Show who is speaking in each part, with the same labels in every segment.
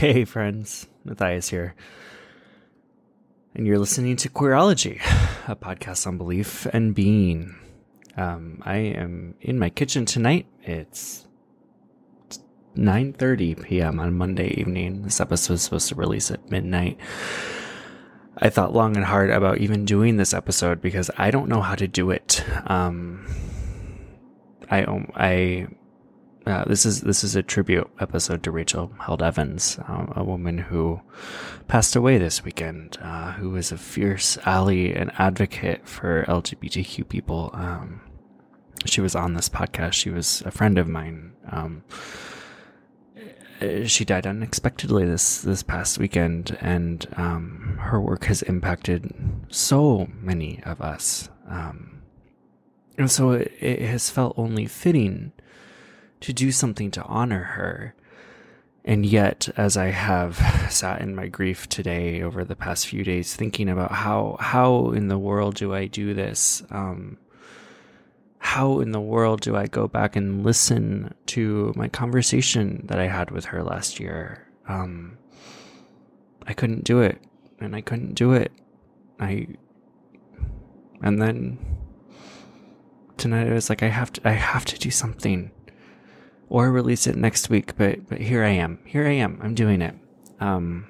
Speaker 1: Hey, friends. Matthias here. And you're listening to Queerology, a podcast on belief and being. Um, I am in my kitchen tonight. It's 9.30 p.m. on Monday evening. This episode is supposed to release at midnight. I thought long and hard about even doing this episode because I don't know how to do it. Um, I, I uh, this is this is a tribute episode to Rachel Held Evans, um, a woman who passed away this weekend, uh, who was a fierce ally and advocate for LGBTQ people. Um, she was on this podcast. She was a friend of mine. Um, uh, she died unexpectedly this this past weekend, and um, her work has impacted so many of us. Um, and so it, it has felt only fitting to do something to honor her. And yet, as I have sat in my grief today over the past few days, thinking about how how in the world do I do this? Um, how in the world do I go back and listen to my conversation that I had with her last year? Um, I couldn't do it, and I couldn't do it. I, and then tonight I was like, I have to, I have to do something or release it next week. But but here I am. Here I am. I'm doing it. Um,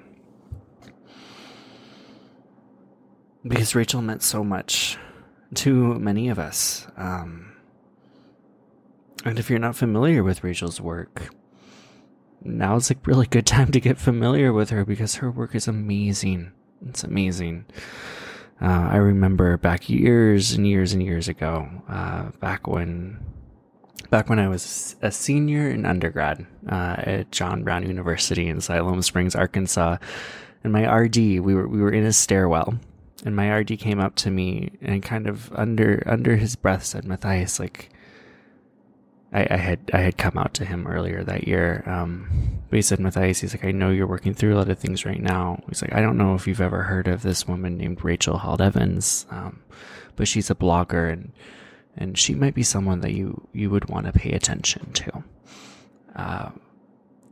Speaker 1: because Rachel meant so much to many of us. Um, and if you're not familiar with Rachel's work, now's a really good time to get familiar with her because her work is amazing. It's amazing. Uh, I remember back years and years and years ago, uh, back when back when I was a senior in undergrad uh, at John Brown University in Siloam Springs, Arkansas. And my RD, we were we were in a stairwell, and my RD came up to me and kind of under under his breath said, "Matthias, like." I, I had I had come out to him earlier that year. Um, but he said, Matthias, he's like, I know you're working through a lot of things right now. He's like, I don't know if you've ever heard of this woman named Rachel Held Evans, um, but she's a blogger and and she might be someone that you you would want to pay attention to. Uh,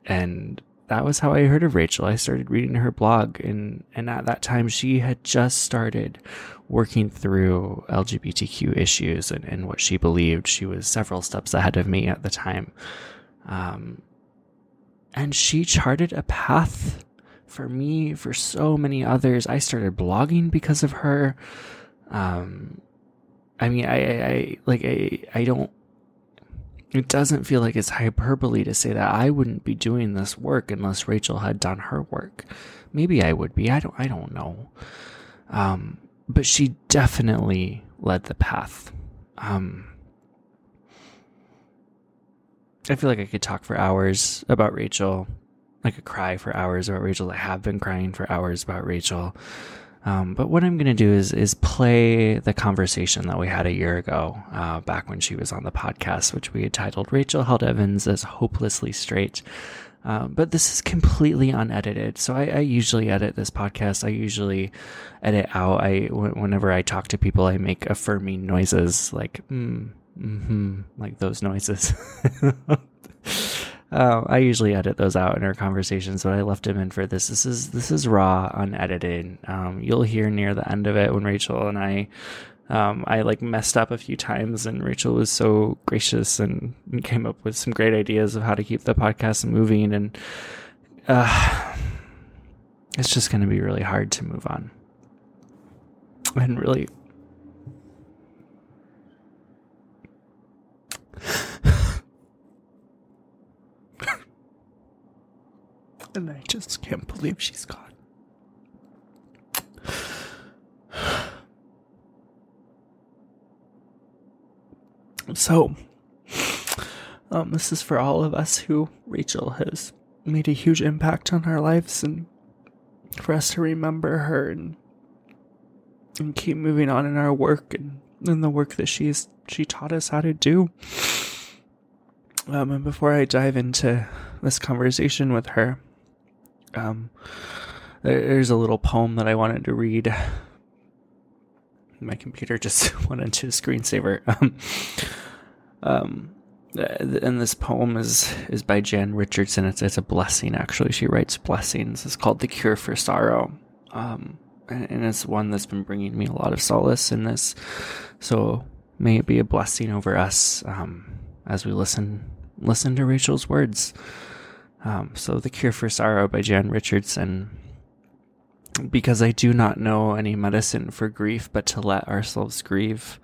Speaker 1: and that was how I heard of Rachel. I started reading her blog, and and at that time she had just started working through LGBTQ issues and, and what she believed. She was several steps ahead of me at the time. Um, and she charted a path for me, for so many others. I started blogging because of her. Um, I mean, I, I, I like, I, I don't, it doesn't feel like it's hyperbole to say that I wouldn't be doing this work unless Rachel had done her work. Maybe I would be. I don't, I don't know. Um, but she definitely led the path. Um, I feel like I could talk for hours about Rachel. I could cry for hours about Rachel. I have been crying for hours about Rachel. Um, but what I'm going to do is is play the conversation that we had a year ago, uh, back when she was on the podcast, which we had titled "Rachel Held Evans as Hopelessly Straight." Uh, but this is completely unedited, so I, I, usually edit this podcast. I usually edit out. I whenever I talk to people, I make affirming noises like mm, mm-hmm, like those noises. Uh, I usually edit those out in our conversations, but I left them in for this. This is this is raw, unedited. Um, you'll hear near the end of it when Rachel and I, um, I like messed up a few times, and Rachel was so gracious and came up with some great ideas of how to keep the podcast moving and uh, it's just going to be really hard to move on. And really. And I just can't believe she's gone. So, um, this is for all of us who Rachel has made a huge impact on our lives, and for us to remember her and and keep moving on in our work and in the work that she's she taught us how to do. Um, and before I dive into this conversation with her, um, there's a little poem that I wanted to read. My computer just went into screensaver. Um, um, and this poem is is by Jan Richardson. It's it's a blessing actually. She writes blessings. It's called "The Cure for Sorrow," um, and, and it's one that's been bringing me a lot of solace in this. So may it be a blessing over us um, as we listen listen to Rachel's words. Um, so, "The Cure for Sorrow" by Jan Richardson. Because I do not know any medicine for grief, but to let ourselves grieve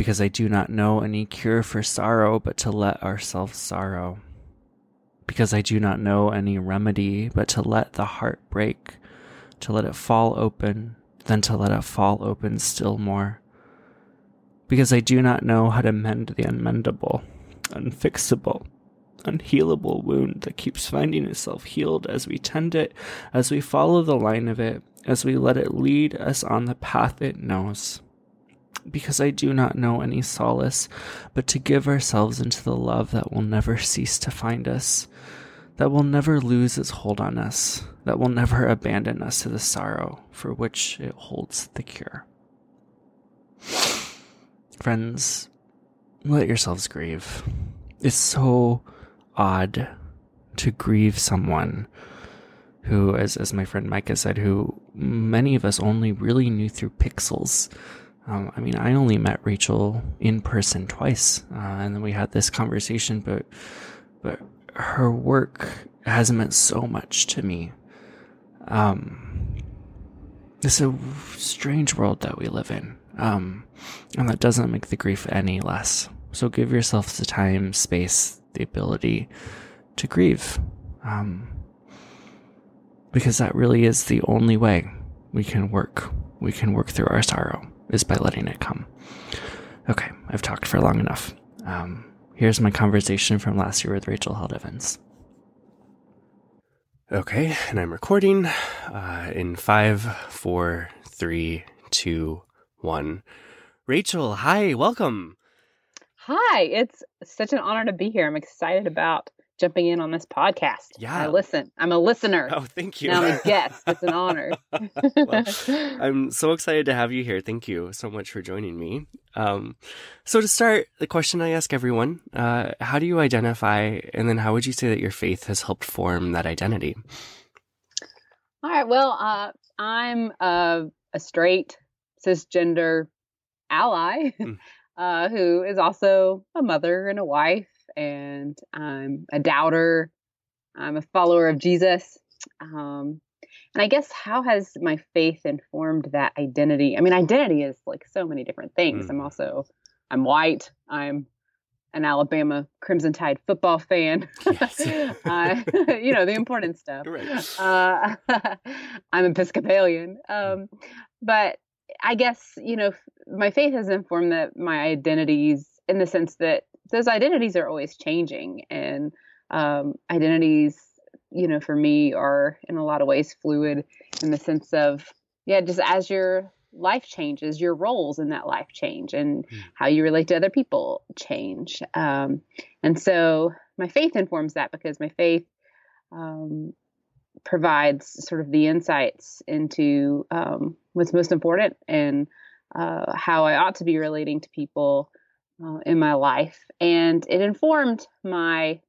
Speaker 1: because I do not know any cure for sorrow but to let ourselves sorrow. Because I do not know any remedy but to let the heart break, to let it fall open, then to let it fall open still more. Because I do not know how to mend the unmendable, unfixable, unhealable wound that keeps finding itself healed as we tend it, as we follow the line of it, as we let it lead us on the path it knows because I do not know any solace but to give ourselves into the love that will never cease to find us, that will never lose its hold on us, that will never abandon us to the sorrow for which it holds the cure. Friends, let yourselves grieve. It's so odd to grieve someone who, as, as my friend Micah said, who many of us only really knew through pixels um, I mean, I only met Rachel in person twice, uh, and then we had this conversation. But but her work has meant so much to me. Um, it's a strange world that we live in, um, and that doesn't make the grief any less. So give yourself the time, space, the ability to grieve, um, because that really is the only way we can work. We can work through our sorrow is by letting it come. Okay, I've talked for long enough. Um, here's my conversation from last year with Rachel Held Evans. Okay, and I'm recording uh, in five, four, three, two, one. Rachel, hi, welcome.
Speaker 2: Hi, it's such an honor to be here. I'm excited about jumping in on this podcast.
Speaker 1: Yeah.
Speaker 2: I listen. I'm a listener.
Speaker 1: Oh, thank you.
Speaker 2: Now I'm a guest. It's an honor.
Speaker 1: well, I'm so excited to have you here. Thank you so much for joining me. Um, so to start, the question I ask everyone, uh, how do you identify and then how would you say that your faith has helped form that identity?
Speaker 2: All right. Well, uh, I'm a, a, straight cisgender ally mm. uh, who is also a mother and a wife and I'm a doubter. I'm a follower of Jesus. Um, and I guess how has my faith informed that identity? I mean, identity is like so many different things. Mm. I'm also I'm white. I'm an Alabama Crimson Tide football fan. Yes. uh, you know the important stuff. Right. Uh, I'm Episcopalian, um, but I guess you know my faith has informed that my identities in the sense that those identities are always changing and um, identities you know for me are in a lot of ways fluid in the sense of yeah just as your life changes your roles in that life change and mm. how you relate to other people change um, and so my faith informs that because my faith um, provides sort of the insights into um, what's most important and uh, how i ought to be relating to people uh, in my life, and it informed my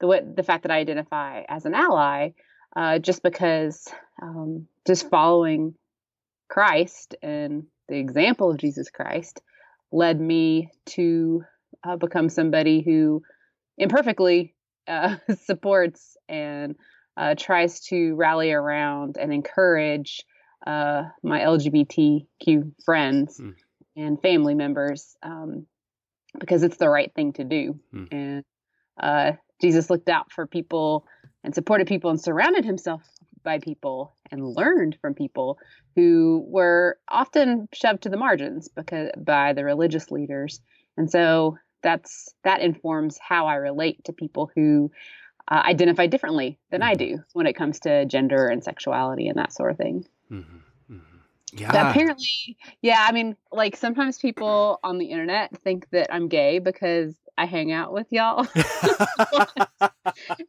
Speaker 2: the the fact that I identify as an ally, uh, just because um, just following Christ and the example of Jesus Christ led me to uh, become somebody who imperfectly uh, supports and uh, tries to rally around and encourage uh, my LGBTQ friends mm. and family members um, because it's the right thing to do. Mm. And uh, Jesus looked out for people and supported people and surrounded himself by people and learned from people who were often shoved to the margins because by the religious leaders. And so that's that informs how I relate to people who uh, identify differently than I mm-hmm. do when it comes to gender and sexuality and that sort of thing. Mm-hmm. Mm-hmm. Yeah. But apparently, yeah. I mean, like sometimes people on the internet think that I'm gay because I hang out with y'all. and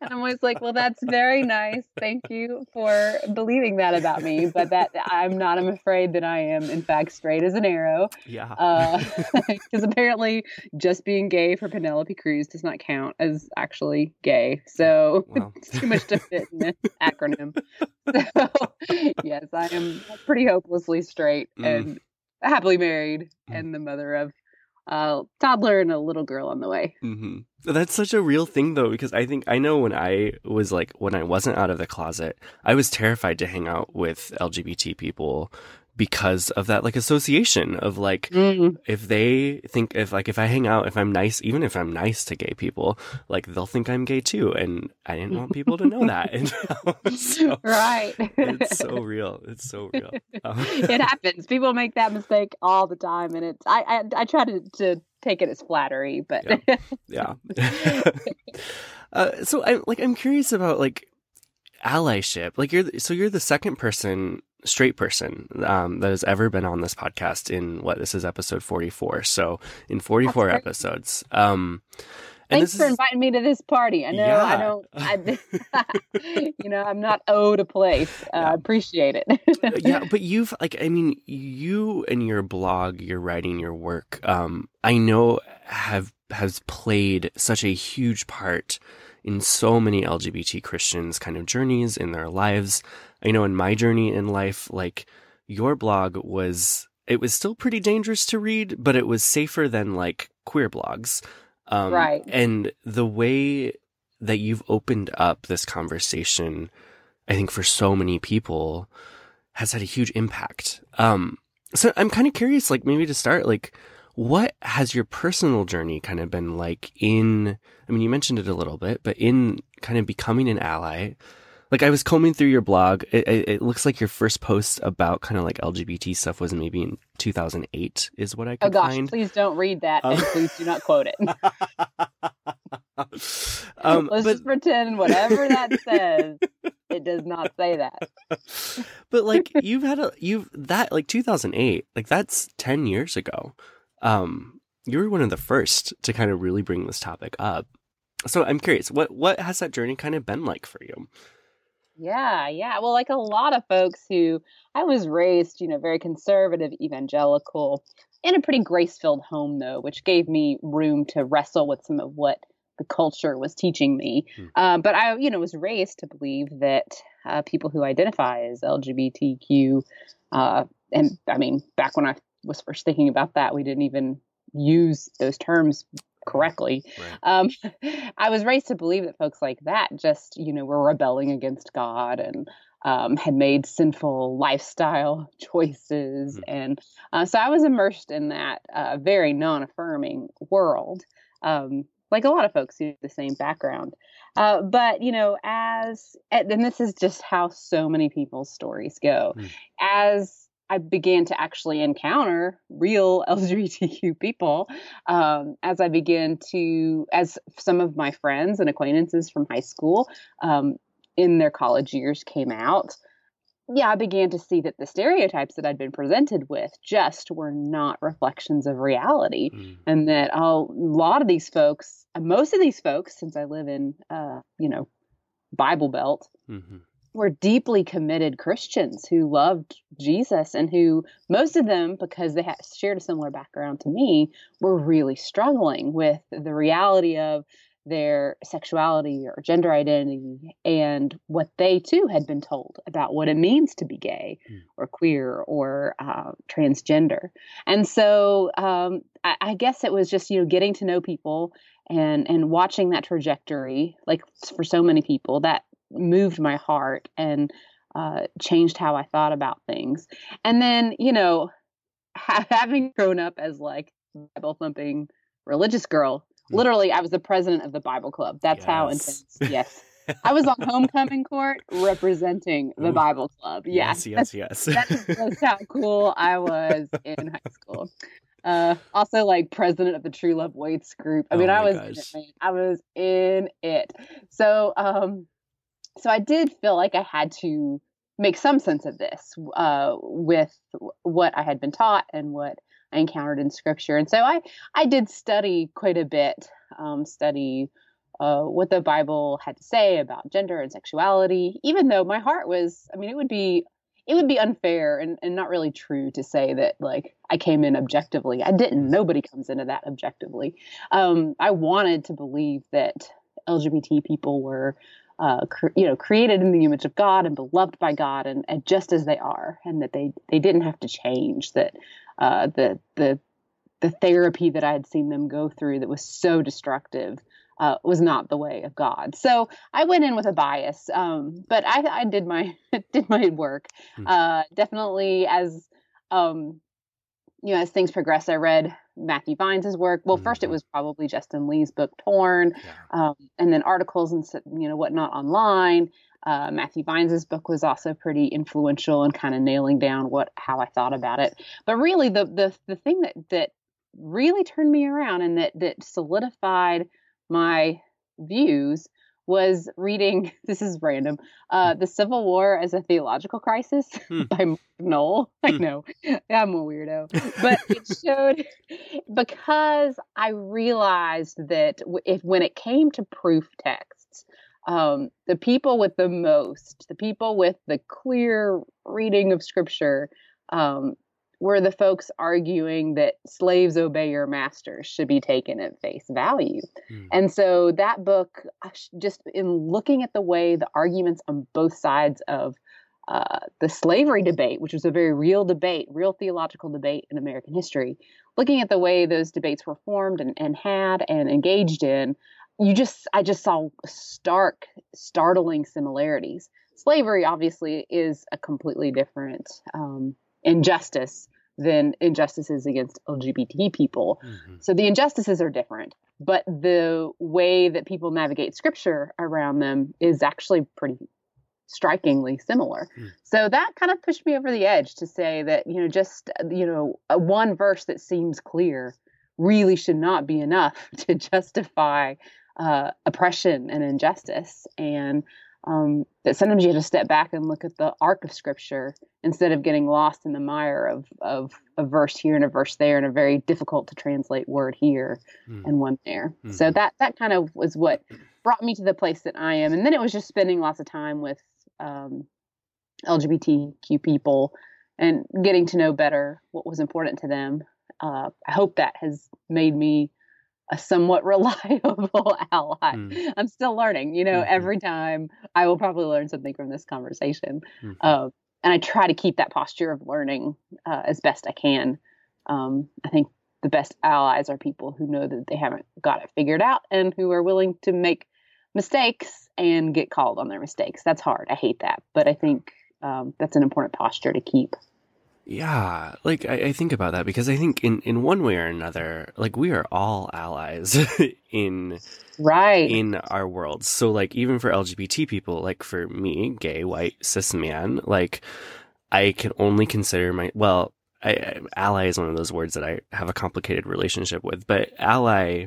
Speaker 2: I'm always like, well, that's very nice. Thank you for believing that about me. But that I'm not, I'm afraid that I am, in fact, straight as an arrow.
Speaker 3: Yeah.
Speaker 2: Because uh, apparently just being gay for Penelope Cruz does not count as actually gay. So it's too much to fit in this acronym. So, yes, I am pretty hopelessly straight mm. and happily married mm. and the mother of a toddler and a little girl on the way.
Speaker 3: Mm-hmm. That's such a real thing, though, because I think I know when I was like, when I wasn't out of the closet, I was terrified to hang out with LGBT people because of that like association of like mm. if they think if like if I hang out if I'm nice even if I'm nice to gay people like they'll think I'm gay too and I didn't want people to know that. And
Speaker 2: so, right.
Speaker 3: it's so real. It's so real.
Speaker 2: Um, it happens. People make that mistake all the time and it's I I, I try to, to take it as flattery but
Speaker 3: yeah, yeah. uh, so I like I'm curious about like allyship. Like you're so you're the second person straight person um, that has ever been on this podcast in what this is episode 44 so in 44 episodes um,
Speaker 2: Thanks for is, inviting me to this party. I know yeah. I don't, I, you know, I'm not owed a place. Uh, I appreciate it.
Speaker 3: Uh, yeah, but you've like, I mean, you and your blog, your writing, your work, um, I know have has played such a huge part in so many LGBT Christians' kind of journeys in their lives. I know in my journey in life, like your blog was, it was still pretty dangerous to read, but it was safer than like queer blogs.
Speaker 2: Um, right.
Speaker 3: And the way that you've opened up this conversation, I think for so many people has had a huge impact. Um, so I'm kind of curious, like maybe to start, like, what has your personal journey kind of been like in, I mean, you mentioned it a little bit, but in kind of becoming an ally, like I was combing through your blog. It, it, it, looks like your first post about kind of like LGBT stuff was maybe in 2008 is what I could
Speaker 2: Oh gosh,
Speaker 3: find.
Speaker 2: please don't read that um, and please do not quote it. um, Let's but... just pretend whatever that says, it does not say that.
Speaker 3: but like you've had a you've that like 2008, like that's 10 years ago. Um, you were one of the first to kind of really bring this topic up. So I'm curious, what what has that journey kind of been like for you?
Speaker 2: Yeah, yeah. Well, like a lot of folks who I was raised, you know, very conservative, evangelical, in a pretty grace filled home, though, which gave me room to wrestle with some of what the culture was teaching me. Hmm. Uh, but I, you know, was raised to believe that uh, people who identify as LGBTQ, uh, and I mean, back when I was first thinking about that, we didn't even use those terms correctly. Right. Um, I was raised to believe that folks like that just, you know, were rebelling against God and um, had made sinful lifestyle choices. Mm-hmm. And uh, so I was immersed in that uh, very non affirming world, um, like a lot of folks who have the same background. Uh, but, you know, as, and this is just how so many people's stories go. Mm. As I began to actually encounter real LGBTQ people um, as I began to, as some of my friends and acquaintances from high school um, in their college years came out. Yeah, I began to see that the stereotypes that I'd been presented with just were not reflections of reality, mm. and that a lot of these folks, most of these folks, since I live in, uh, you know, Bible Belt, mm-hmm were deeply committed Christians who loved Jesus and who most of them because they had shared a similar background to me were really struggling with the reality of their sexuality or gender identity and what they too had been told about what it means to be gay mm. or queer or uh, transgender and so um, I, I guess it was just you know getting to know people and and watching that trajectory like for so many people that moved my heart and uh, changed how I thought about things. And then, you know, ha- having grown up as like Bible thumping religious girl, mm. literally, I was the president of the Bible club. That's yes. how intense. Yes. I was on homecoming court representing the Ooh. Bible club.
Speaker 3: Yes, yes, yes.
Speaker 2: yes. That's how cool I was in high school. Uh, also, like president of the True Love Waits group. I mean, oh I was in it. I was in it. So, um, so I did feel like I had to make some sense of this uh, with what I had been taught and what I encountered in Scripture. And so I I did study quite a bit, um, study uh, what the Bible had to say about gender and sexuality. Even though my heart was, I mean, it would be it would be unfair and, and not really true to say that like I came in objectively. I didn't. Nobody comes into that objectively. Um, I wanted to believe that LGBT people were uh, cre- you know, created in the image of God and beloved by God, and, and, just as they are, and that they they didn't have to change. That uh, the the the therapy that I had seen them go through that was so destructive uh, was not the way of God. So I went in with a bias, um, but I, I, did my did my work. Hmm. Uh, definitely as um, you know, as things progress, I read Matthew Vines' work. Well, mm-hmm. first it mm-hmm. was probably Justin Lee's book Torn, yeah. um, and then articles and you know whatnot online. Uh, Matthew Vines' book was also pretty influential in kind of nailing down what how I thought about it. But really, the the the thing that that really turned me around and that that solidified my views was reading this is random uh, hmm. the civil war as a theological crisis hmm. by Mark Noll i hmm. know i'm a weirdo but it showed because i realized that if when it came to proof texts um, the people with the most the people with the clear reading of scripture um, were the folks arguing that slaves obey your masters should be taken at face value. Mm. And so that book, just in looking at the way the arguments on both sides of uh, the slavery debate, which was a very real debate, real theological debate in American history, looking at the way those debates were formed and, and had and engaged in, you just, I just saw stark, startling similarities. Slavery obviously is a completely different um, injustice than injustices against LGBT people. Mm-hmm. So the injustices are different, but the way that people navigate scripture around them is actually pretty strikingly similar. Mm. So that kind of pushed me over the edge to say that, you know, just, you know, a one verse that seems clear really should not be enough to justify uh, oppression and injustice. And um, that sometimes you have to step back and look at the arc of scripture instead of getting lost in the mire of, of a verse here and a verse there and a very difficult to translate word here mm. and one there. Mm-hmm. So that that kind of was what brought me to the place that I am. And then it was just spending lots of time with um, LGBTQ people and getting to know better what was important to them. Uh, I hope that has made me a somewhat reliable ally. Mm. I'm still learning. You know, mm-hmm. every time I will probably learn something from this conversation. Mm-hmm. Uh, and I try to keep that posture of learning uh, as best I can. Um, I think the best allies are people who know that they haven't got it figured out and who are willing to make mistakes and get called on their mistakes. That's hard. I hate that. But I think um, that's an important posture to keep.
Speaker 3: Yeah, like I, I, think about that because I think in, in one way or another, like we are all allies in
Speaker 2: right
Speaker 3: in our world. So like even for LGBT people, like for me, gay, white, cis man, like I can only consider my well, I, I, ally is one of those words that I have a complicated relationship with, but ally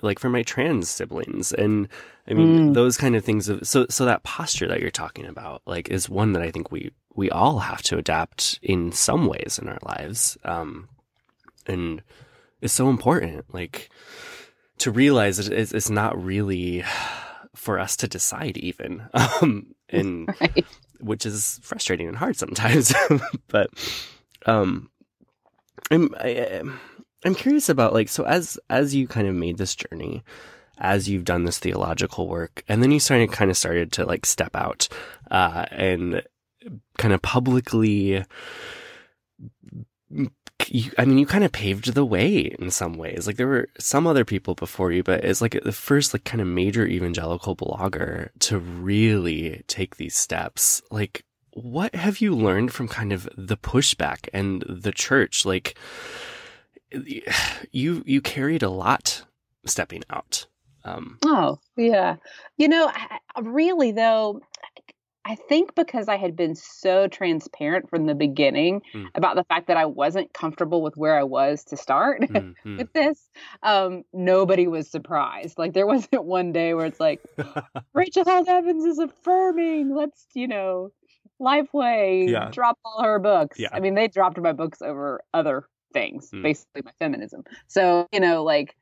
Speaker 3: like for my trans siblings and I mean mm. those kind of things of so so that posture that you're talking about like is one that I think we we all have to adapt in some ways in our lives um and it's so important like to realize that it's, it's not really for us to decide even um and right. which is frustrating and hard sometimes but um I'm I, I'm curious about like so as as you kind of made this journey, as you've done this theological work, and then you started kind of started to like step out uh, and kind of publicly
Speaker 1: I mean, you kind of paved the way in some ways. Like there were some other people before you, but it's like the first like kind of major evangelical blogger to really take these steps. Like, what have you learned from kind of the pushback and the church? Like, you you carried a lot stepping out.
Speaker 2: Um, oh yeah, you know, I, really though, I think because I had been so transparent from the beginning mm. about the fact that I wasn't comfortable with where I was to start mm-hmm. with this, um, nobody was surprised. Like there wasn't one day where it's like Rachel Held Evans is affirming. Let's you know, Lifeway yeah. drop all her books. Yeah. I mean, they dropped my books over other things, mm. basically my feminism. So you know, like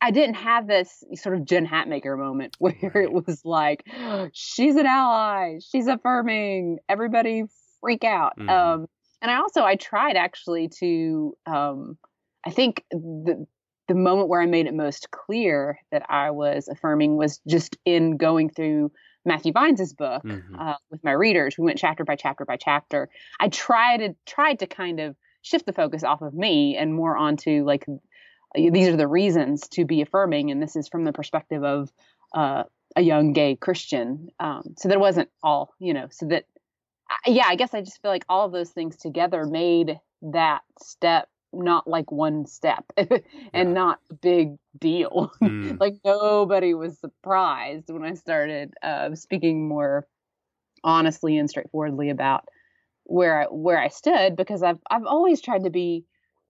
Speaker 2: I didn't have this sort of Jen Hatmaker moment where it was like, she's an ally, she's affirming, everybody freak out. Mm-hmm. Um, and I also I tried actually to um, I think the the moment where I made it most clear that I was affirming was just in going through Matthew Vines's book mm-hmm. uh, with my readers. We went chapter by chapter by chapter. I tried to tried to kind of shift the focus off of me and more onto like these are the reasons to be affirming, and this is from the perspective of uh, a young gay Christian. Um, so that wasn't all, you know, so that, yeah, I guess I just feel like all of those things together made that step not like one step and yeah. not a big deal. Mm. like nobody was surprised when I started uh, speaking more honestly and straightforwardly about where I, where I stood because I've I've always tried to be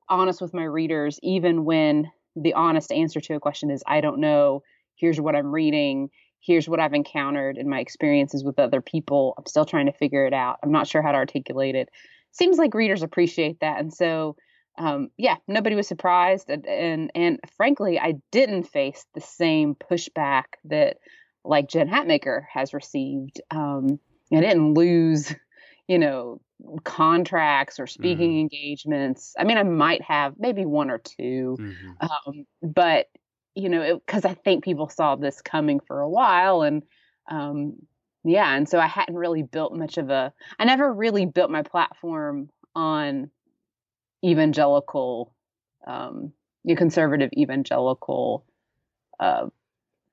Speaker 2: honest with my readers, even when the honest answer to a question is, I don't know. Here's what I'm reading. Here's what I've encountered in my experiences with other people. I'm still trying to figure it out. I'm not sure how to articulate it. Seems like readers appreciate that. And so, um, yeah, nobody was surprised. And, and, and frankly, I didn't face the same pushback that like Jen Hatmaker has received. Um, I didn't lose, you know, contracts or speaking mm-hmm. engagements. I mean, I might have maybe one or 2 mm-hmm. um, but you know, because I think people saw this coming for a while, and um, yeah, and so I hadn't really built much of a. I never really built my platform on evangelical, um, conservative evangelical uh,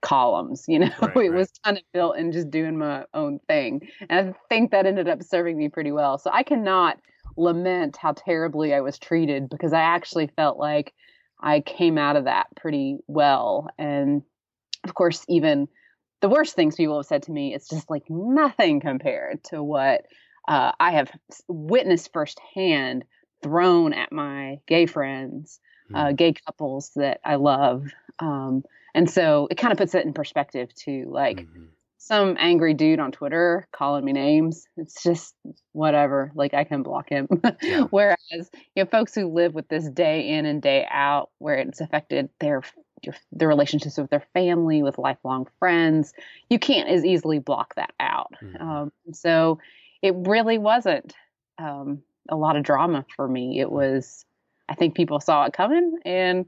Speaker 2: columns you know? Right, it right. was kind of built in just doing my own thing. And i think that ended up serving me pretty well. So i cannot lament how terribly i was treated because i actually felt like i came out of that pretty well. And of course even the worst things people have said to me it's just like nothing compared to what uh, i have witnessed firsthand thrown at my gay friends uh, hmm. gay couples that i love. Um, and so it kind of puts it in perspective too. Like mm-hmm. some angry dude on Twitter calling me names. It's just whatever. Like I can block him. Yeah. Whereas, you know, folks who live with this day in and day out, where it's affected their their relationships with their family, with lifelong friends, you can't as easily block that out. Mm-hmm. Um, so it really wasn't um, a lot of drama for me. It was, I think people saw it coming and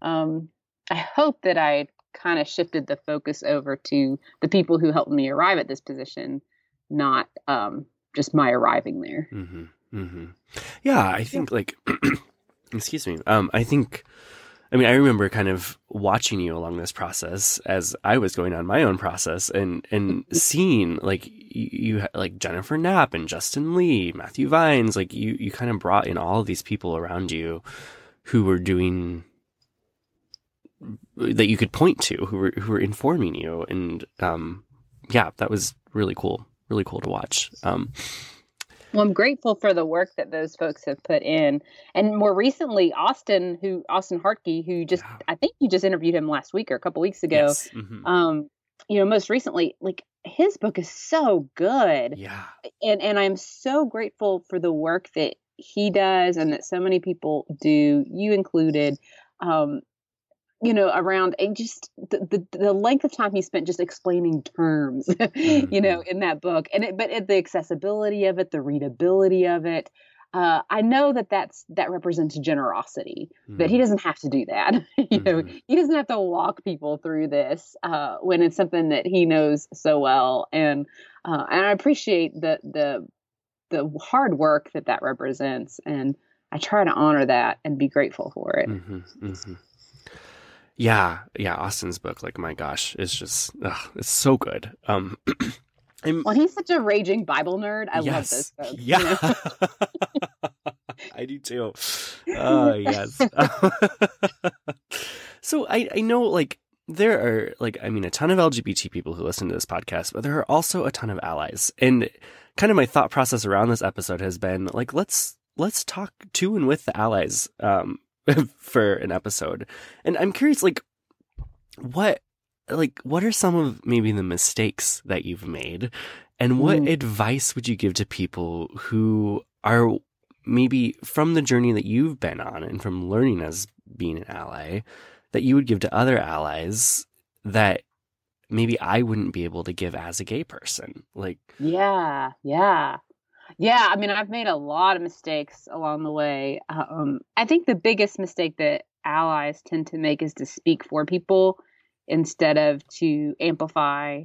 Speaker 2: um, I hope that I kind of shifted the focus over to the people who helped me arrive at this position, not um, just my arriving there.
Speaker 1: Mm-hmm. Mm-hmm. Yeah, I think yeah. like, excuse me. Um, I think, I mean, I remember kind of watching you along this process as I was going on my own process, and and seeing like you, you like Jennifer Knapp and Justin Lee, Matthew Vines, like you you kind of brought in all of these people around you who were doing that you could point to who were who were informing you. And um, yeah that was really cool really cool to watch. Um,
Speaker 2: well i'm grateful for the work that those folks have put in. And more recently austin who austin hartke who just yeah. i think you just interviewed him last week or a couple weeks ago. Yes. mm-hmm. um, you know most recently like his book is so good.
Speaker 1: Yeah.
Speaker 2: And and i'm so grateful for the work that he does and that so many people do you included. Um, you know, around and just the, the, the length of time he spent just explaining terms, mm-hmm. you know, mm-hmm. in that book, and it, but it, the accessibility of it, the readability of it, uh, I know that that's that represents generosity. Mm-hmm. That he doesn't have to do that. you mm-hmm. know, he doesn't have to walk people through this uh, when it's something that he knows so well, and uh, and I appreciate the the the hard work that that represents and I try to honor that and be grateful for it.
Speaker 3: Mm-hmm, mm-hmm. Yeah, yeah. Austin's book, like my gosh, is just ugh, it's so good. Um,
Speaker 2: well, he's such a raging Bible nerd. I yes, love this.
Speaker 3: yeah, you know? I do too. Oh yes. so I I know like there are like I mean a ton of LGBT people who listen to this podcast, but there are also a ton of allies. And kind of my thought process around this episode has been like let's let's talk to and with the allies um, for an episode. And I'm curious like what like what are some of maybe the mistakes that you've made and what mm. advice would you give to people who are maybe from the journey that you've been on and from learning as being an ally that you would give to other allies that maybe I wouldn't be able to give as a gay person. Like
Speaker 2: Yeah, yeah. Yeah, I mean I've made a lot of mistakes along the way. Um I think the biggest mistake that allies tend to make is to speak for people instead of to amplify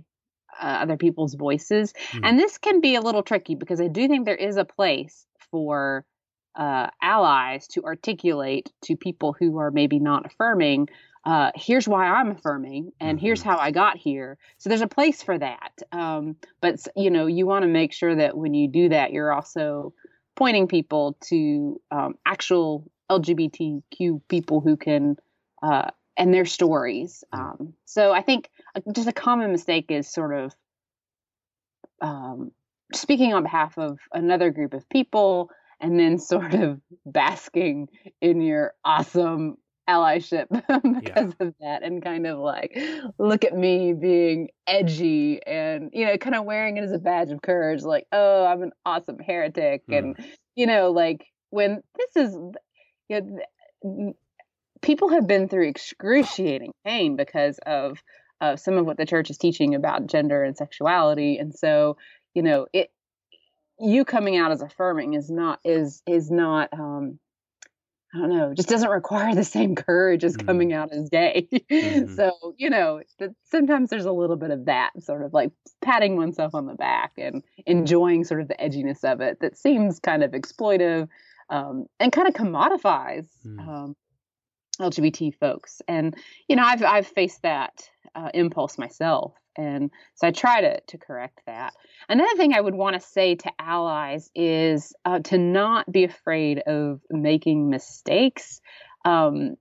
Speaker 2: uh, other people's voices. Mm. And this can be a little tricky because I do think there is a place for uh, allies to articulate to people who are maybe not affirming uh, here's why I'm affirming, and mm-hmm. here's how I got here. So there's a place for that. Um, but you know, you want to make sure that when you do that, you're also pointing people to um, actual LGBTQ people who can uh, and their stories. Mm. Um, so I think uh, just a common mistake is sort of um, speaking on behalf of another group of people and then sort of basking in your awesome allyship because yeah. of that and kind of like look at me being edgy and you know kind of wearing it as a badge of courage like oh i'm an awesome heretic mm. and you know like when this is you know, people have been through excruciating pain because of of some of what the church is teaching about gender and sexuality and so you know it you coming out as affirming is not is is not um I don't know, just doesn't require the same courage as mm-hmm. coming out as gay. Mm-hmm. so, you know, sometimes there's a little bit of that sort of like patting oneself on the back and enjoying sort of the edginess of it that seems kind of exploitive um, and kind of commodifies mm. um, LGBT folks. And, you know, I've, I've faced that uh, impulse myself. And so I try to, to correct that. Another thing I would want to say to allies is uh, to not be afraid of making mistakes. Um,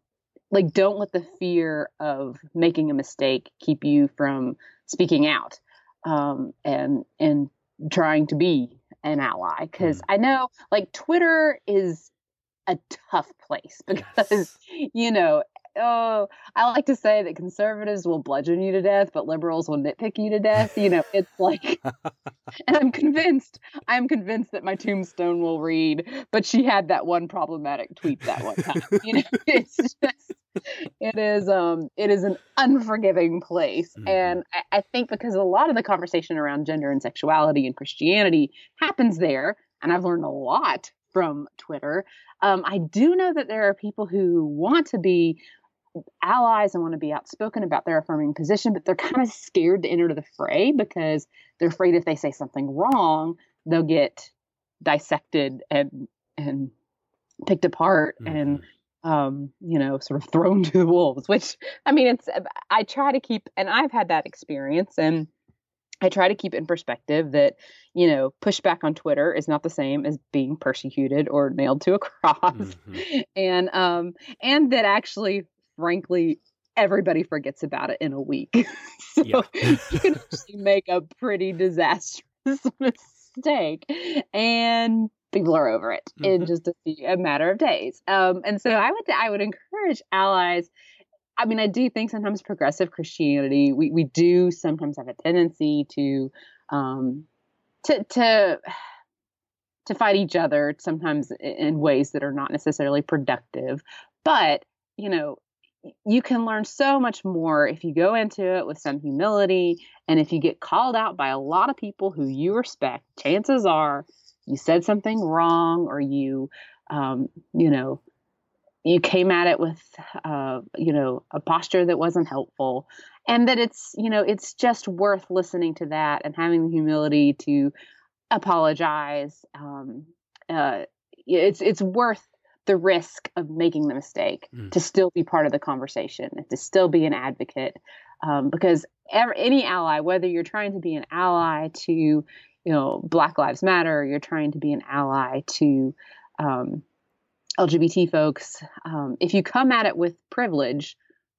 Speaker 2: like, don't let the fear of making a mistake keep you from speaking out um, and and trying to be an ally. Because mm. I know, like, Twitter is a tough place because yes. you know oh, I like to say that conservatives will bludgeon you to death, but liberals will nitpick you to death. You know, it's like, and I'm convinced, I'm convinced that my tombstone will read, but she had that one problematic tweet that one time. You know, it's just, it is, um, it is an unforgiving place. Mm-hmm. And I, I think because a lot of the conversation around gender and sexuality and Christianity happens there, and I've learned a lot from Twitter. Um, I do know that there are people who want to be allies and want to be outspoken about their affirming position, but they're kind of scared to enter the fray because they're afraid if they say something wrong, they'll get dissected and and picked apart mm-hmm. and um, you know, sort of thrown to the wolves. Which I mean, it's I try to keep, and I've had that experience, and I try to keep in perspective that you know pushback on Twitter is not the same as being persecuted or nailed to a cross, mm-hmm. and um, and that actually frankly everybody forgets about it in a week. so you can actually make a pretty disastrous mistake and people are over it mm-hmm. in just a, few, a, matter of days. Um, and so I would I would encourage allies. I mean, I do think sometimes progressive Christianity we we do sometimes have a tendency to um, to to to fight each other sometimes in ways that are not necessarily productive. But you know, you can learn so much more if you go into it with some humility and if you get called out by a lot of people who you respect. Chances are you said something wrong or you um, you know you came at it with uh, you know a posture that wasn't helpful and that it's you know it's just worth listening to that and having the humility to apologize um, uh, it's it's worth the risk of making the mistake
Speaker 3: Mm.
Speaker 2: to still be part of the conversation, to still be an advocate. Um, because ever, any ally, whether you're trying to be an ally to, you know, Black Lives Matter, or you're trying to be an ally to um, LGBT folks, um, if you come at it with privilege,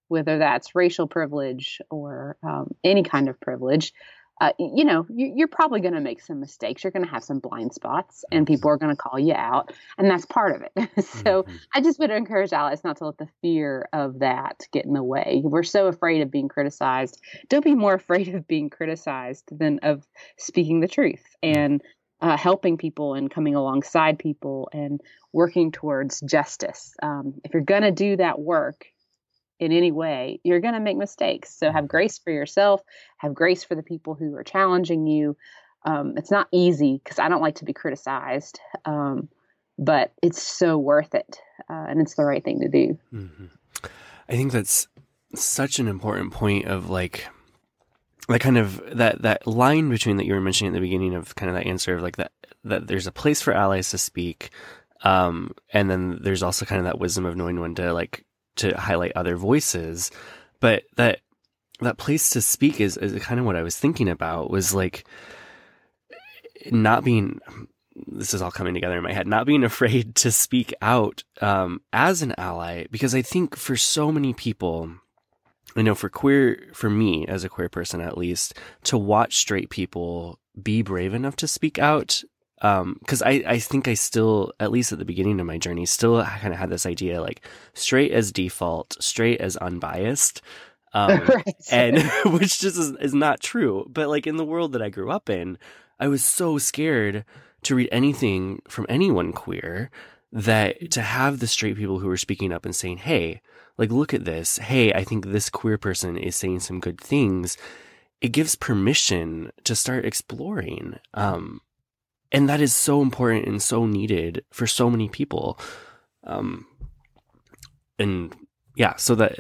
Speaker 2: whether that's racial privilege or um, any kind of privilege, uh, you know, you, you're probably going to make some mistakes. You're going to have some blind spots, and people are going to call you out, and that's part of it. so
Speaker 3: Mhm.
Speaker 2: I just would encourage allies not to let the fear of that get in the way. We're so afraid of being criticized. Don't be more afraid of being criticized than of speaking the truth and uh, helping people and coming alongside people and working towards justice. Um, if you're going to do that work in any way, you're going to make mistakes. So have grace for yourself, have grace for the people who are challenging you. Um, it's not easy because I don't like to be criticized, um, but it's so worth it. Uh, and it's the right thing to do.
Speaker 3: Mhm. I think that's such an important point of like that kind of that that line between that you were mentioning at the beginning of kind of that answer of like that that there's a place for allies to speak um and then there's also kind of that wisdom of knowing when to like to highlight other voices but that that place to speak is, is kind of what I was thinking about was like not being this is all coming together in my head not being afraid to speak out um, as an ally because i think for so many people i know for queer for me as a queer person at least to watch straight people be brave enough to speak out because I, I think I still, at least at the beginning of my journey, still kind of had this idea like straight as default, straight as unbiased. Um,
Speaker 2: right.
Speaker 3: and which just is, is not true. But like in the world that I grew up in, I was so scared to read anything from anyone queer that to have the straight people who were speaking up and saying, Hey, like, look at this. Hey, I think this queer person is saying some good things. It gives permission to start exploring. Um, and that is so important and so needed for so many people. Um, and yeah, so that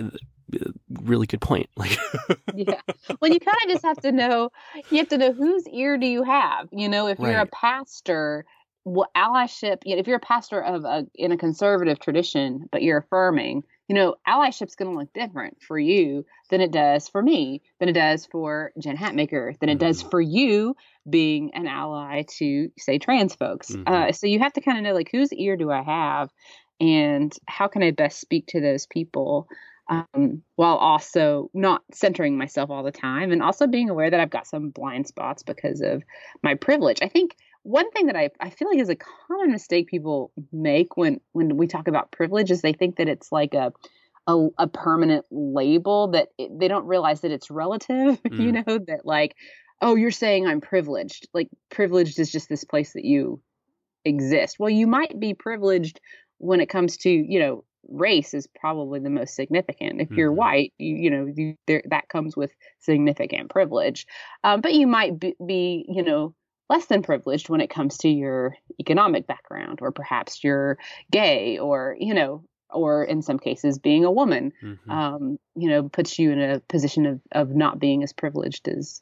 Speaker 3: really good point. Like,
Speaker 2: yeah. Well, you kind of just have to know. You have to know whose ear do you have. You know, if you're a pastor, what allyship? You know, if you're a pastor of a in a conservative tradition, but you're affirming, you know, allyship's going to look different for you than it does for me, than it does for Jen Hatmaker, than it does for you being an ally to say trans folks.
Speaker 3: Mhm.
Speaker 2: Uh, so you have to kind of know like whose ear do I have, and how can I best speak to those people um, while also not centering myself all the time and also being aware that I've got some blind spots because of my privilege. I think one thing that I, I feel like is a common mistake people make when, when we talk about privilege is they think that it's like a, a, a permanent label that it, they don't realize that it's relative, you
Speaker 3: Mm.
Speaker 2: know, that like, oh, you're saying I'm privileged. Like privileged is just this place that you exist. Well, you might be privileged when it comes to, you know, race is probably the most significant. If you're
Speaker 3: Mhm.
Speaker 2: white, you, you know, you, there, that comes with significant privilege. Um, but you might be, be, you know, less than privileged when it comes to your economic background, or perhaps you're gay, or, you know, or in some cases being a woman,
Speaker 3: Mhm.
Speaker 2: um, you know, puts you in a position of, of not being as privileged as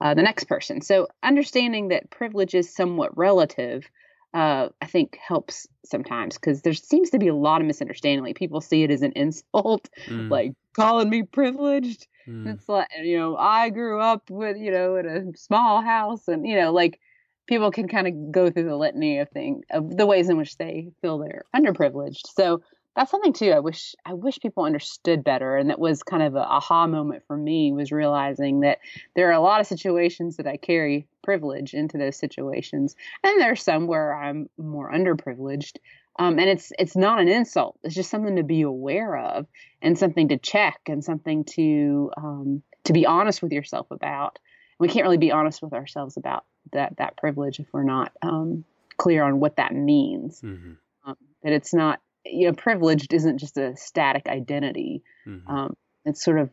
Speaker 2: uh, the next person. So understanding that privilege is somewhat relative, uh, I think helps sometimes because there seems to be a lot of misunderstanding. Like people see it as an insult,
Speaker 3: Mm,
Speaker 2: like calling me privileged.
Speaker 3: mm,
Speaker 2: It's like, you know, I grew up with, you know, in a small house and, you know, like people can kind of go through the litany of things, of the ways in which they feel they're underprivileged. So that's something too. I wish, I wish people understood better. And that was kind of a aha moment for me was realizing that there are a lot of situations that I carry privilege into those situations. And there are some where I'm more underprivileged. Um, and it's it's not an insult. It's just something to be aware of and something to check and something to um, to be honest with yourself about. We can't really be honest with ourselves about that that privilege if we're not um, clear on what that means.
Speaker 3: mhm,
Speaker 2: Um, that it's not you know privileged isn't just a static identity.
Speaker 3: mhm.
Speaker 2: Um, it's sort of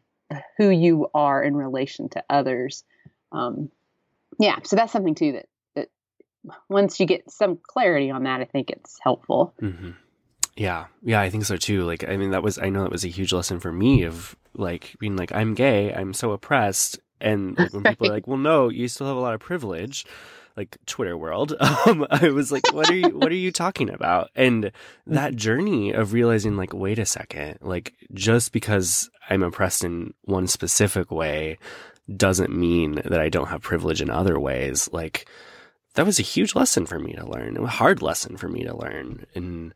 Speaker 2: who you are in relation to others. Um, yeah, so that's something too that that once you get some clarity on that, I think it's helpful.
Speaker 3: hmm Yeah, yeah, I think so too. Like, I mean, that was I know that was a huge lesson for me of like being like I'm gay, I'm so oppressed, and like, when people are like, well, no, you still have a lot of privilege. like Twitter world, um, I was like, what are you, what are you talking about? And that
Speaker 2: Mm-hmm.
Speaker 3: journey of realizing like, wait a second, like just because I'm oppressed in one specific way doesn't mean that I don't have privilege in other ways. Like that was a huge lesson for me to learn, a hard lesson for me to learn. And,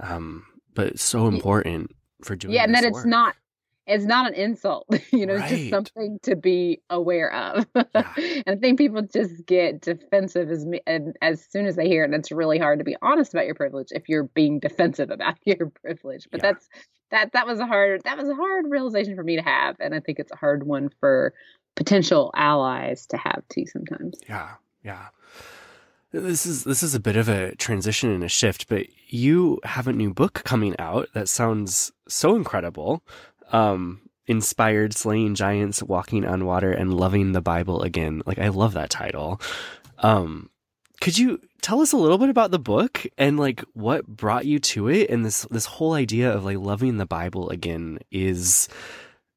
Speaker 3: um, but so important for doing
Speaker 2: yeah and that it's not it's not an insult you know it's just something to be aware of
Speaker 3: Yeah.
Speaker 2: and i think people just get defensive as me and as soon as they hear it and it's really hard to be honest about your privilege if you're being defensive about your privilege but
Speaker 3: Yeah.
Speaker 2: that's that that was a hard that was a hard realization for me to have and i think it's a hard one for potential allies to have too sometimes
Speaker 3: Yeah, yeah. This is this is a bit of a transition and a shift, but you have a new book coming out that sounds so incredible. Um, inspired slaying giants, walking on water, and loving the Bible again. Like I love that title. Um, could you tell us a little bit about the book and like what brought you to it? And this this whole idea of like loving the Bible again is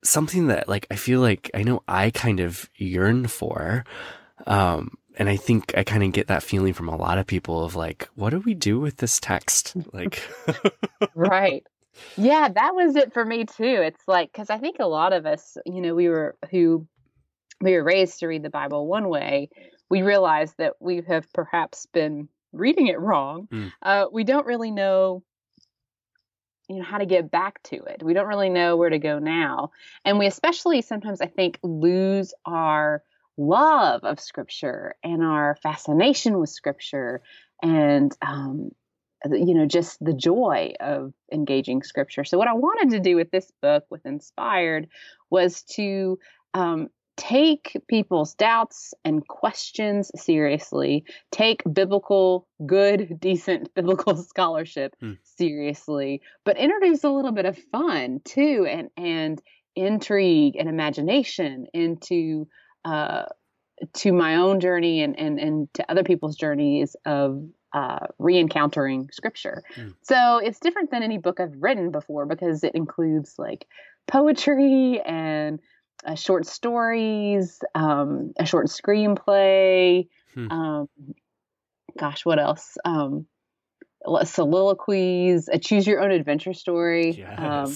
Speaker 3: something that like I feel like I know I kind of yearn for. Um, and I think I kind of get that feeling from a lot of people of like, what do we do with this text? Like,
Speaker 2: right yeah that was it for me too. It's like because i think a lot of us you know we were who we were raised to read the bible one way we realize that we have perhaps been reading it wrong.
Speaker 3: Mm.
Speaker 2: uh, we don't really know you know how to get back to it. We don't really know where to go now. And we especially sometimes i think lose our love of scripture and our fascination with scripture and um, you know just the joy of engaging scripture so what i wanted to do with this book with inspired was to um, take people's doubts and questions seriously take biblical good decent biblical scholarship
Speaker 3: Hmm.
Speaker 2: seriously but introduce a little bit of fun too and and intrigue and imagination into uh, to my own journey and, and, and to other people's journeys of uh, re-encountering scripture.
Speaker 3: Mm.
Speaker 2: So it's different than any book I've written before because it includes like poetry and uh, short stories, um, a short screenplay.
Speaker 3: Hmm.
Speaker 2: Um, gosh, what else? Um, soliloquies, a choose your own adventure story. Um,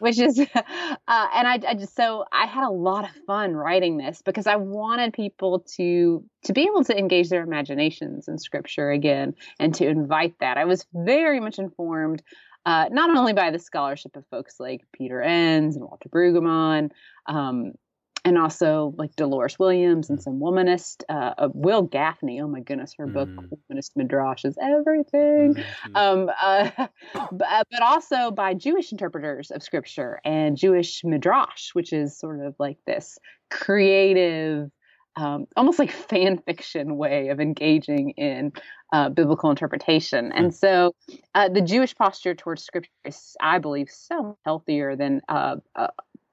Speaker 2: which is uh, and I, I just so i had a lot of fun writing this because i wanted people to to be able to engage their imaginations in scripture again and to invite that i was very much informed uh, not only by the scholarship of folks like peter enns and walter brueggemann um, and also like Dolores Williams and some womanist, uh, uh, Wil Gafney. Oh my goodness, her book
Speaker 3: Mm.
Speaker 2: Womanist Midrash is everything
Speaker 3: Mhm.
Speaker 2: um, uh, but, uh, but also by Jewish interpreters of scripture and Jewish midrash, which is sort of like this creative, um, almost like fan fiction way of engaging in uh, biblical interpretation. And so uh, the Jewish posture towards scripture is, I believe, so healthier than uh, uh,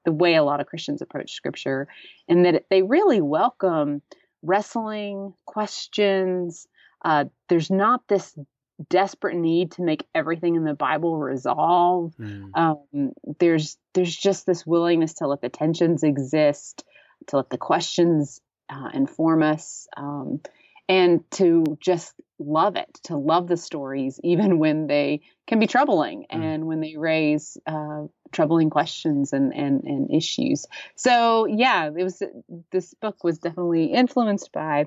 Speaker 2: the way a lot of Christians approach scripture, in that they really welcome wrestling, questions. Uh, there's not this desperate need to make everything in the Bible resolve.
Speaker 3: Mm.
Speaker 2: Um, there's there's just this willingness to let the tensions exist, to let the questions uh, inform us, um, and to just love it, to love the stories even when they can be troubling
Speaker 3: Mm.
Speaker 2: and when they raise uh, troubling questions and, and and issues. So yeah, it was this book was definitely influenced by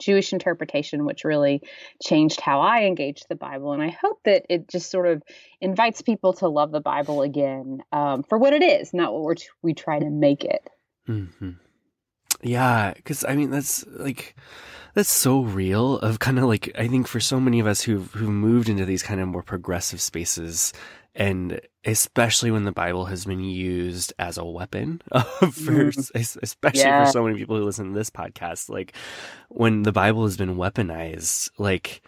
Speaker 2: Jewish interpretation, which really changed how I engaged the Bible. And I hope that it just sort of invites people to love the Bible again um, for what it is, not what we're t- we try to make it.
Speaker 3: hmm Yeah, because I mean that's like that's so real. Of kind of like I think for so many of us who've who moved into these kind of more progressive spaces, and especially when the Bible has been used as a weapon for mm-hmm. es- especially
Speaker 2: Yeah.
Speaker 3: for so many people who listen to this podcast, like when the Bible has been weaponized, like.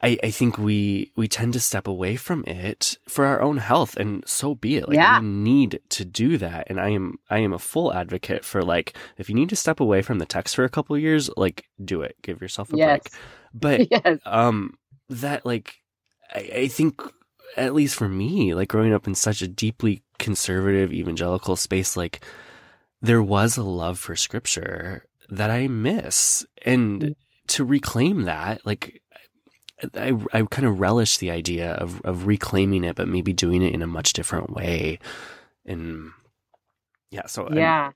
Speaker 3: I, I think we we tend to step away from it for our own health and so be it. Like
Speaker 2: Yeah.
Speaker 3: we need to do that. And I am I am a full advocate for like if you need to step away from the text for a couple of years, like do it. Give yourself a
Speaker 2: Yes.
Speaker 3: break. But
Speaker 2: yes.
Speaker 3: um that like I, I think at least for me, like growing up in such a deeply conservative evangelical space, like there was a love for scripture that I miss. And to reclaim that, like I, I kind of relish the idea of, of reclaiming it, but maybe doing it in a much different way. And yeah, so
Speaker 2: yeah.
Speaker 3: I'm,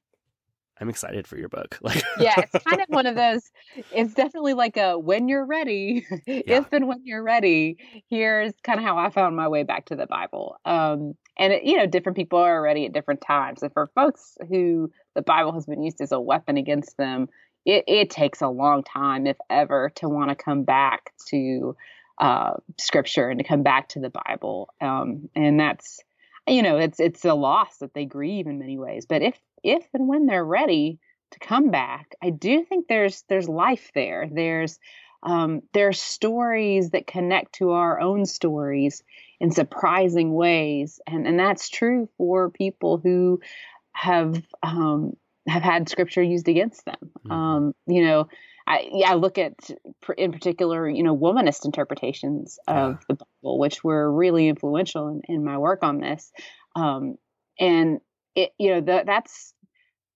Speaker 3: I'm excited for your book. Like,
Speaker 2: yeah, it's kind of one of those. It's definitely like a when you're ready, yeah. if and when you're ready. Here's kind of how I found my way back to the Bible. Um, and it, you know, different people are ready at different times. And for folks who the Bible has been used as a weapon against them, it, it takes a long time, if ever, to want to come back to uh, Scripture and to come back to the Bible. Um, and that's, you know, it's it's a loss that they grieve in many ways. But if if and when they're ready to come back, I do think there's there's life there. There's um, there's stories that connect to our own stories in surprising ways, and and that's true for people who have um, have had scripture used against them. Mm-hmm. Um, you know, I yeah, I look at in particular, you know, womanist interpretations of yeah. the Bible, which were really influential in, in my work on this. Um, and it, you know, the, that's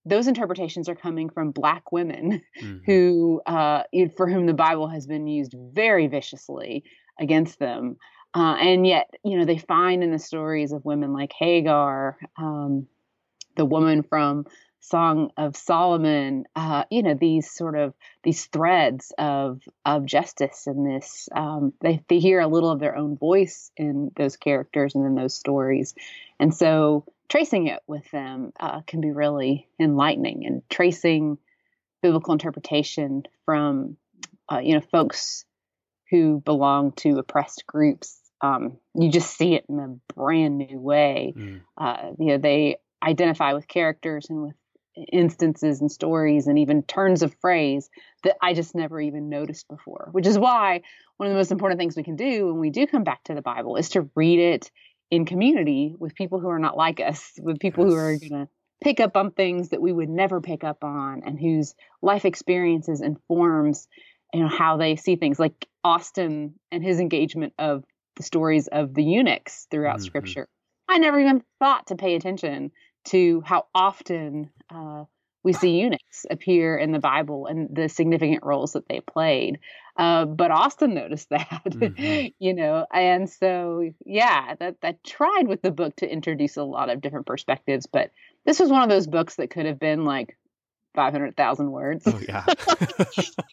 Speaker 2: those interpretations are coming from black women mm-hmm. who, uh, for whom the Bible has been used very viciously against them. Uh, and yet, you know, they find in the stories of women like Hagar, um, the woman from Song of Solomon, uh, you know, these sort of these threads of of justice in this. Um, they they hear a little of their own voice in those characters and in those stories, and so tracing it with them uh, can be really enlightening. And tracing biblical interpretation from uh, you know folks who belong to oppressed groups, um, you just see it in a brand new way. Mm. Uh, you know, they identify with characters and with instances and stories and even turns of phrase that I just never even noticed before, which is why one of the most important things we can do when we do come back to the Bible is to read it in community with people who are not like us, with people yes. who are going to pick up on things that we would never pick up on and whose life experiences informs you know how they see things like Austin and his engagement of the stories of the eunuchs throughout mm-hmm. scripture. I never even thought to pay attention to how often uh, we see eunuchs appear in the Bible and the significant roles that they played. Uh, but Austin noticed that, mm-hmm. you know, and so yeah, that that tried with the book to introduce a lot of different perspectives. But this was one of those books that could have been like 500,000 words.
Speaker 3: Oh yeah.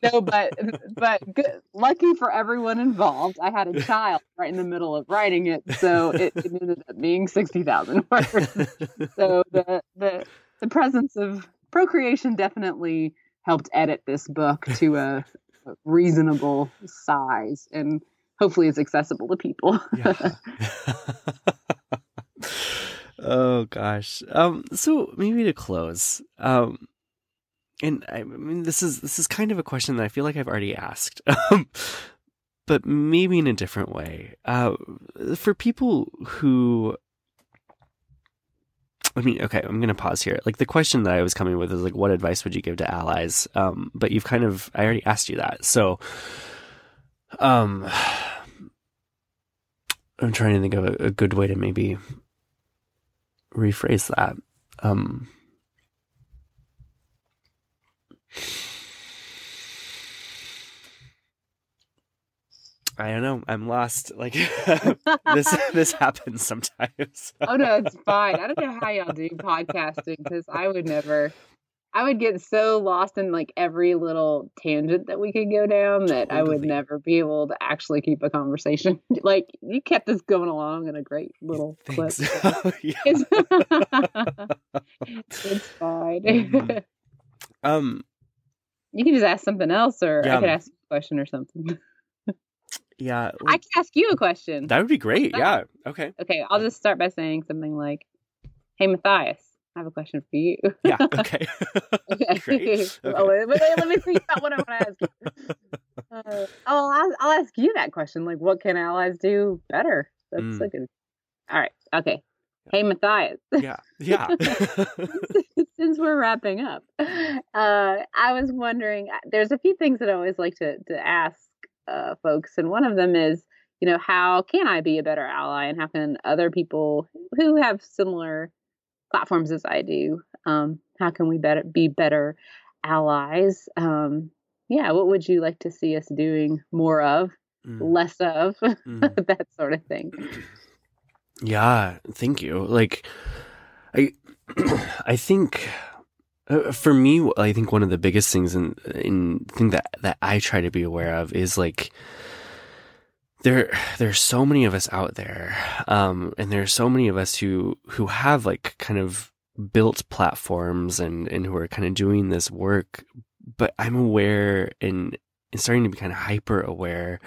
Speaker 2: no, but but good, lucky for everyone involved, I had a child right in the middle of writing it, so it, it ended up being 60,000 words. so the the the presence of procreation definitely helped edit this book to a, reasonable size and hopefully it's accessible to people.
Speaker 3: oh gosh. Um so maybe to close. Um and I mean this is this is kind of a question that I feel like I've already asked. Um, but maybe in a different way. Uh, for people who I mean, okay, I'm going to pause here. Like the question that I was coming with is like, what advice would you give to allies? Um, but you've kind of, I already asked you that. So, um, I'm trying to think of a, a good way to maybe rephrase that. Um, I don't know. I'm lost. Like this, this happens sometimes.
Speaker 2: oh no, it's fine. I don't know how y'all do podcasting because I would never. I would get so lost in like every little tangent that we could go down that totally. I would never be able to actually keep a conversation. like you kept this going along in a great little clip. it's, it's fine. Mm-hmm.
Speaker 3: Um,
Speaker 2: you can just ask something else, or yeah. I could ask a question or something.
Speaker 3: Yeah.
Speaker 2: Like, I can ask you a question.
Speaker 3: That would be great. Yeah. Okay.
Speaker 2: Okay. I'll just start by saying something like, Hey, Matthias, I have a question for you.
Speaker 3: yeah. Okay. okay.
Speaker 2: Great. Okay. Oh, let, me, let me think about what I want to ask you. Uh, oh, I'll, I'll, ask you that question. Like, what can allies do better? That's mm. a good. All right. Okay. Hey, Matthias.
Speaker 3: Yeah. Yeah.
Speaker 2: Since we're wrapping up, uh, I was wondering. Uh, there's a few things that I always like to to ask uh, folks, and one of them is, you know, how can I be a better ally, and how can other people who have similar platforms as I do, um, how can we better be better allies? Um, yeah, what would you like to see us doing more of,
Speaker 3: Mm.
Speaker 2: less of,
Speaker 3: Mm.
Speaker 2: that sort of thing?
Speaker 3: Yeah, thank you. Like, I, I think uh, for me, I think one of the biggest things in in thing that that I try to be aware of is like there there's so many of us out there, um, and there's so many of us who who have like kind of built platforms and and who are kind of doing this work, but I'm aware and, and starting to be kind of hyper aware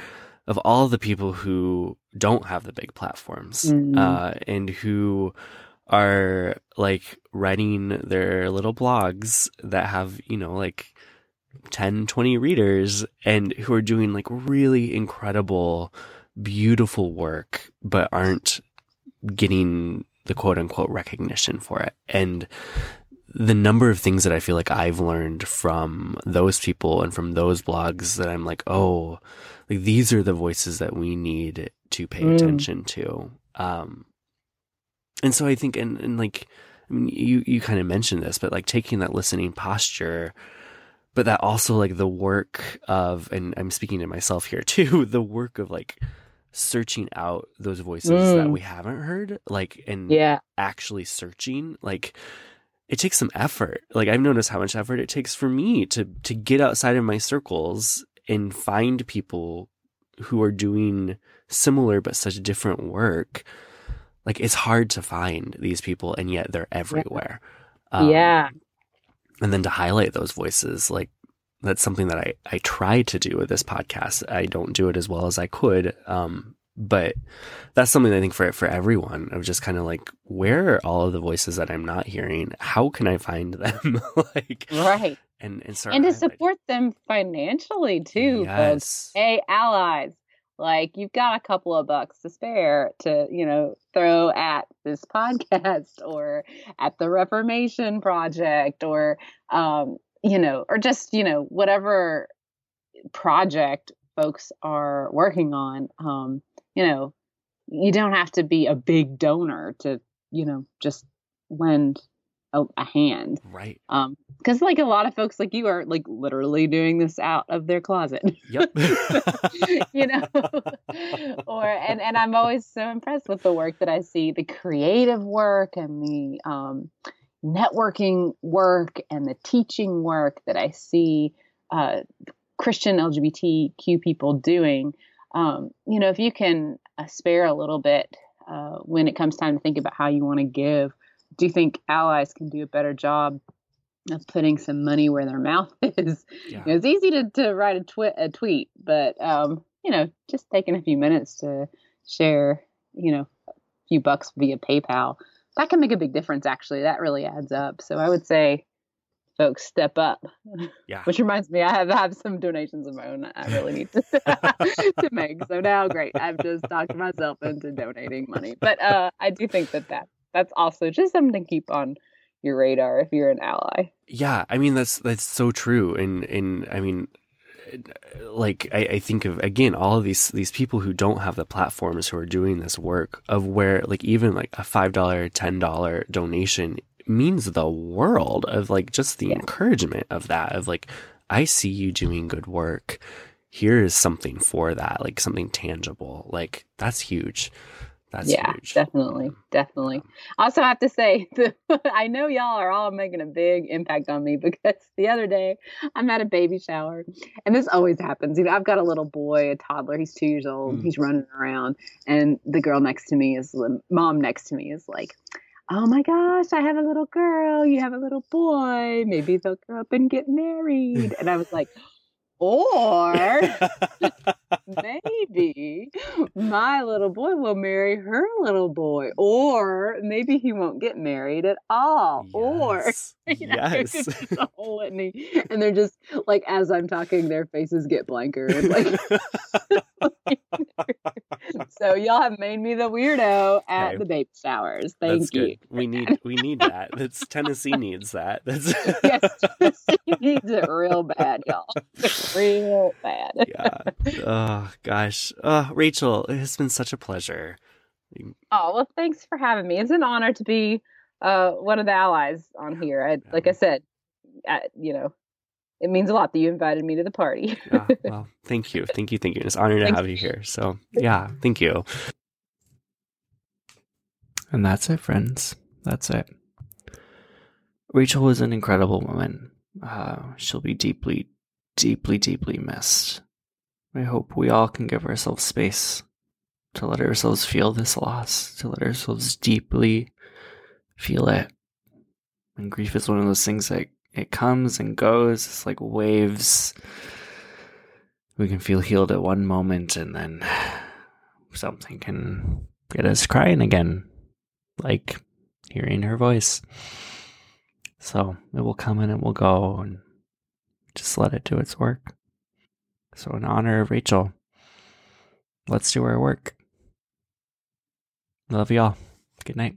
Speaker 3: of all the people who don't have the big platforms
Speaker 2: Mhm.
Speaker 3: uh, and who are like writing their little blogs that have you know like 10 20 readers and who are doing like really incredible beautiful work but aren't getting the quote unquote recognition for it and the number of things that I feel like I've learned from those people and from those blogs that I'm like, oh, like these are the voices that we need to pay
Speaker 2: Mm.
Speaker 3: attention to. Um, and so I think, and, and like, I mean, you, you kind of mentioned this, but like taking that listening posture, but that also like the work of, and I'm speaking to myself here too, the work of like searching out those voices that
Speaker 2: Mm.
Speaker 3: we haven't heard, like, and
Speaker 2: Yeah.
Speaker 3: actually searching like it takes some effort like i've noticed how much effort it takes for me to to get outside of my circles and find people who are doing similar but such different work like it's hard to find these people and yet they're everywhere Um,
Speaker 2: yeah.
Speaker 3: and then to highlight those voices like that's something that i i try to do with this podcast i don't do it as well as i could um but that's something I think for for everyone of just kind of like where are all of the voices that I'm not hearing? How can I find them? like
Speaker 2: Right.
Speaker 3: and and start
Speaker 2: And to support them financially too, folks.
Speaker 3: Yes.
Speaker 2: Hey, allies. Like you've got a couple of bucks to spare to, you know, throw at this podcast or at the Reformation Project or um, you know, or just, you know, whatever project folks are working on. Um, you know, you don't have to be a big donor to, you know, just lend a, a hand.
Speaker 3: Right.
Speaker 2: Um, because like a lot of folks like you are like literally doing this out of their closet.
Speaker 3: Yep.
Speaker 2: you know or and and i'm always so impressed with the work that i see the creative work and the um networking work and the teaching work that i see uh christian lgbtq people doing um you know if you can uh, spare a little bit uh when it comes time to think about how you want to give do you think allies can do a better job of putting some money where their mouth is
Speaker 3: Yeah.
Speaker 2: you know, it's easy to, to write a, twi- a tweet, but um, you know, just taking a few minutes to share, you know, a few bucks via PayPal, that can make a big difference. Actually, that really adds up. So I would say, folks, step up.
Speaker 3: Yeah.
Speaker 2: Which reminds me, I have I have some donations of my own. I really need to to make. So now, great, I've just talked myself into donating money. But uh, I do think that that that's also just something to keep on your radar if you're an ally.
Speaker 3: Yeah, I mean that's that's so true, and and I mean, like I, I think of again all of these these people who don't have the platforms who are doing this work of where like even like a five dollar ten dollar donation means the world of like just the
Speaker 2: Yeah.
Speaker 3: encouragement of that of like I see you doing good work. Here is something for that, like something tangible. Like that's huge. That's
Speaker 2: yeah,
Speaker 3: huge.
Speaker 2: definitely, definitely. I also have to say, the, I know y'all are all making a big impact on me because the other day I'm at a baby shower, and this always happens. You know, I've got a little boy, a toddler. He's two years old.
Speaker 3: Mm.
Speaker 2: He's running around, and the girl next to me is the mom next to me is like. Oh my gosh, I have a little girl. You have a little boy. Maybe they'll grow up and get married. And I was like, or maybe my little boy will marry her little boy, or maybe he won't get married at all, or
Speaker 3: Yes.
Speaker 2: you know,
Speaker 3: yes.
Speaker 2: a whole litany. And they're just like, as I'm talking, their faces get blanker. And like, so y'all have made me the weirdo at the baby showers. Thank
Speaker 3: That's
Speaker 2: you.
Speaker 3: We need we need that. That's Tennessee needs that. That's
Speaker 2: yes, he needs it real bad, y'all. Real bad.
Speaker 3: yeah. Oh gosh. Oh, Rachel, it has been such a pleasure.
Speaker 2: Oh well, thanks for having me. It's an honor to be uh, one of the allies on here. I, like I said, I, you know, it means a lot that you invited me to the party.
Speaker 3: yeah, well, thank you. Thank you. Thank you. It's an honor to have you here. So, yeah, thank you.
Speaker 1: And that's it, friends. That's it. Rachel was an incredible woman. Uh, she'll be deeply, deeply, deeply missed. I hope we all can give ourselves space to let ourselves feel this loss, to let ourselves deeply feel it. And grief is one of those things that it comes and goes. It's like waves. We can feel healed at one moment and then something can get us crying again, like hearing her voice. So it will come and it will go and just let it do its work. So, in honor of Rachel, let's do our work. Love y'all. Good night.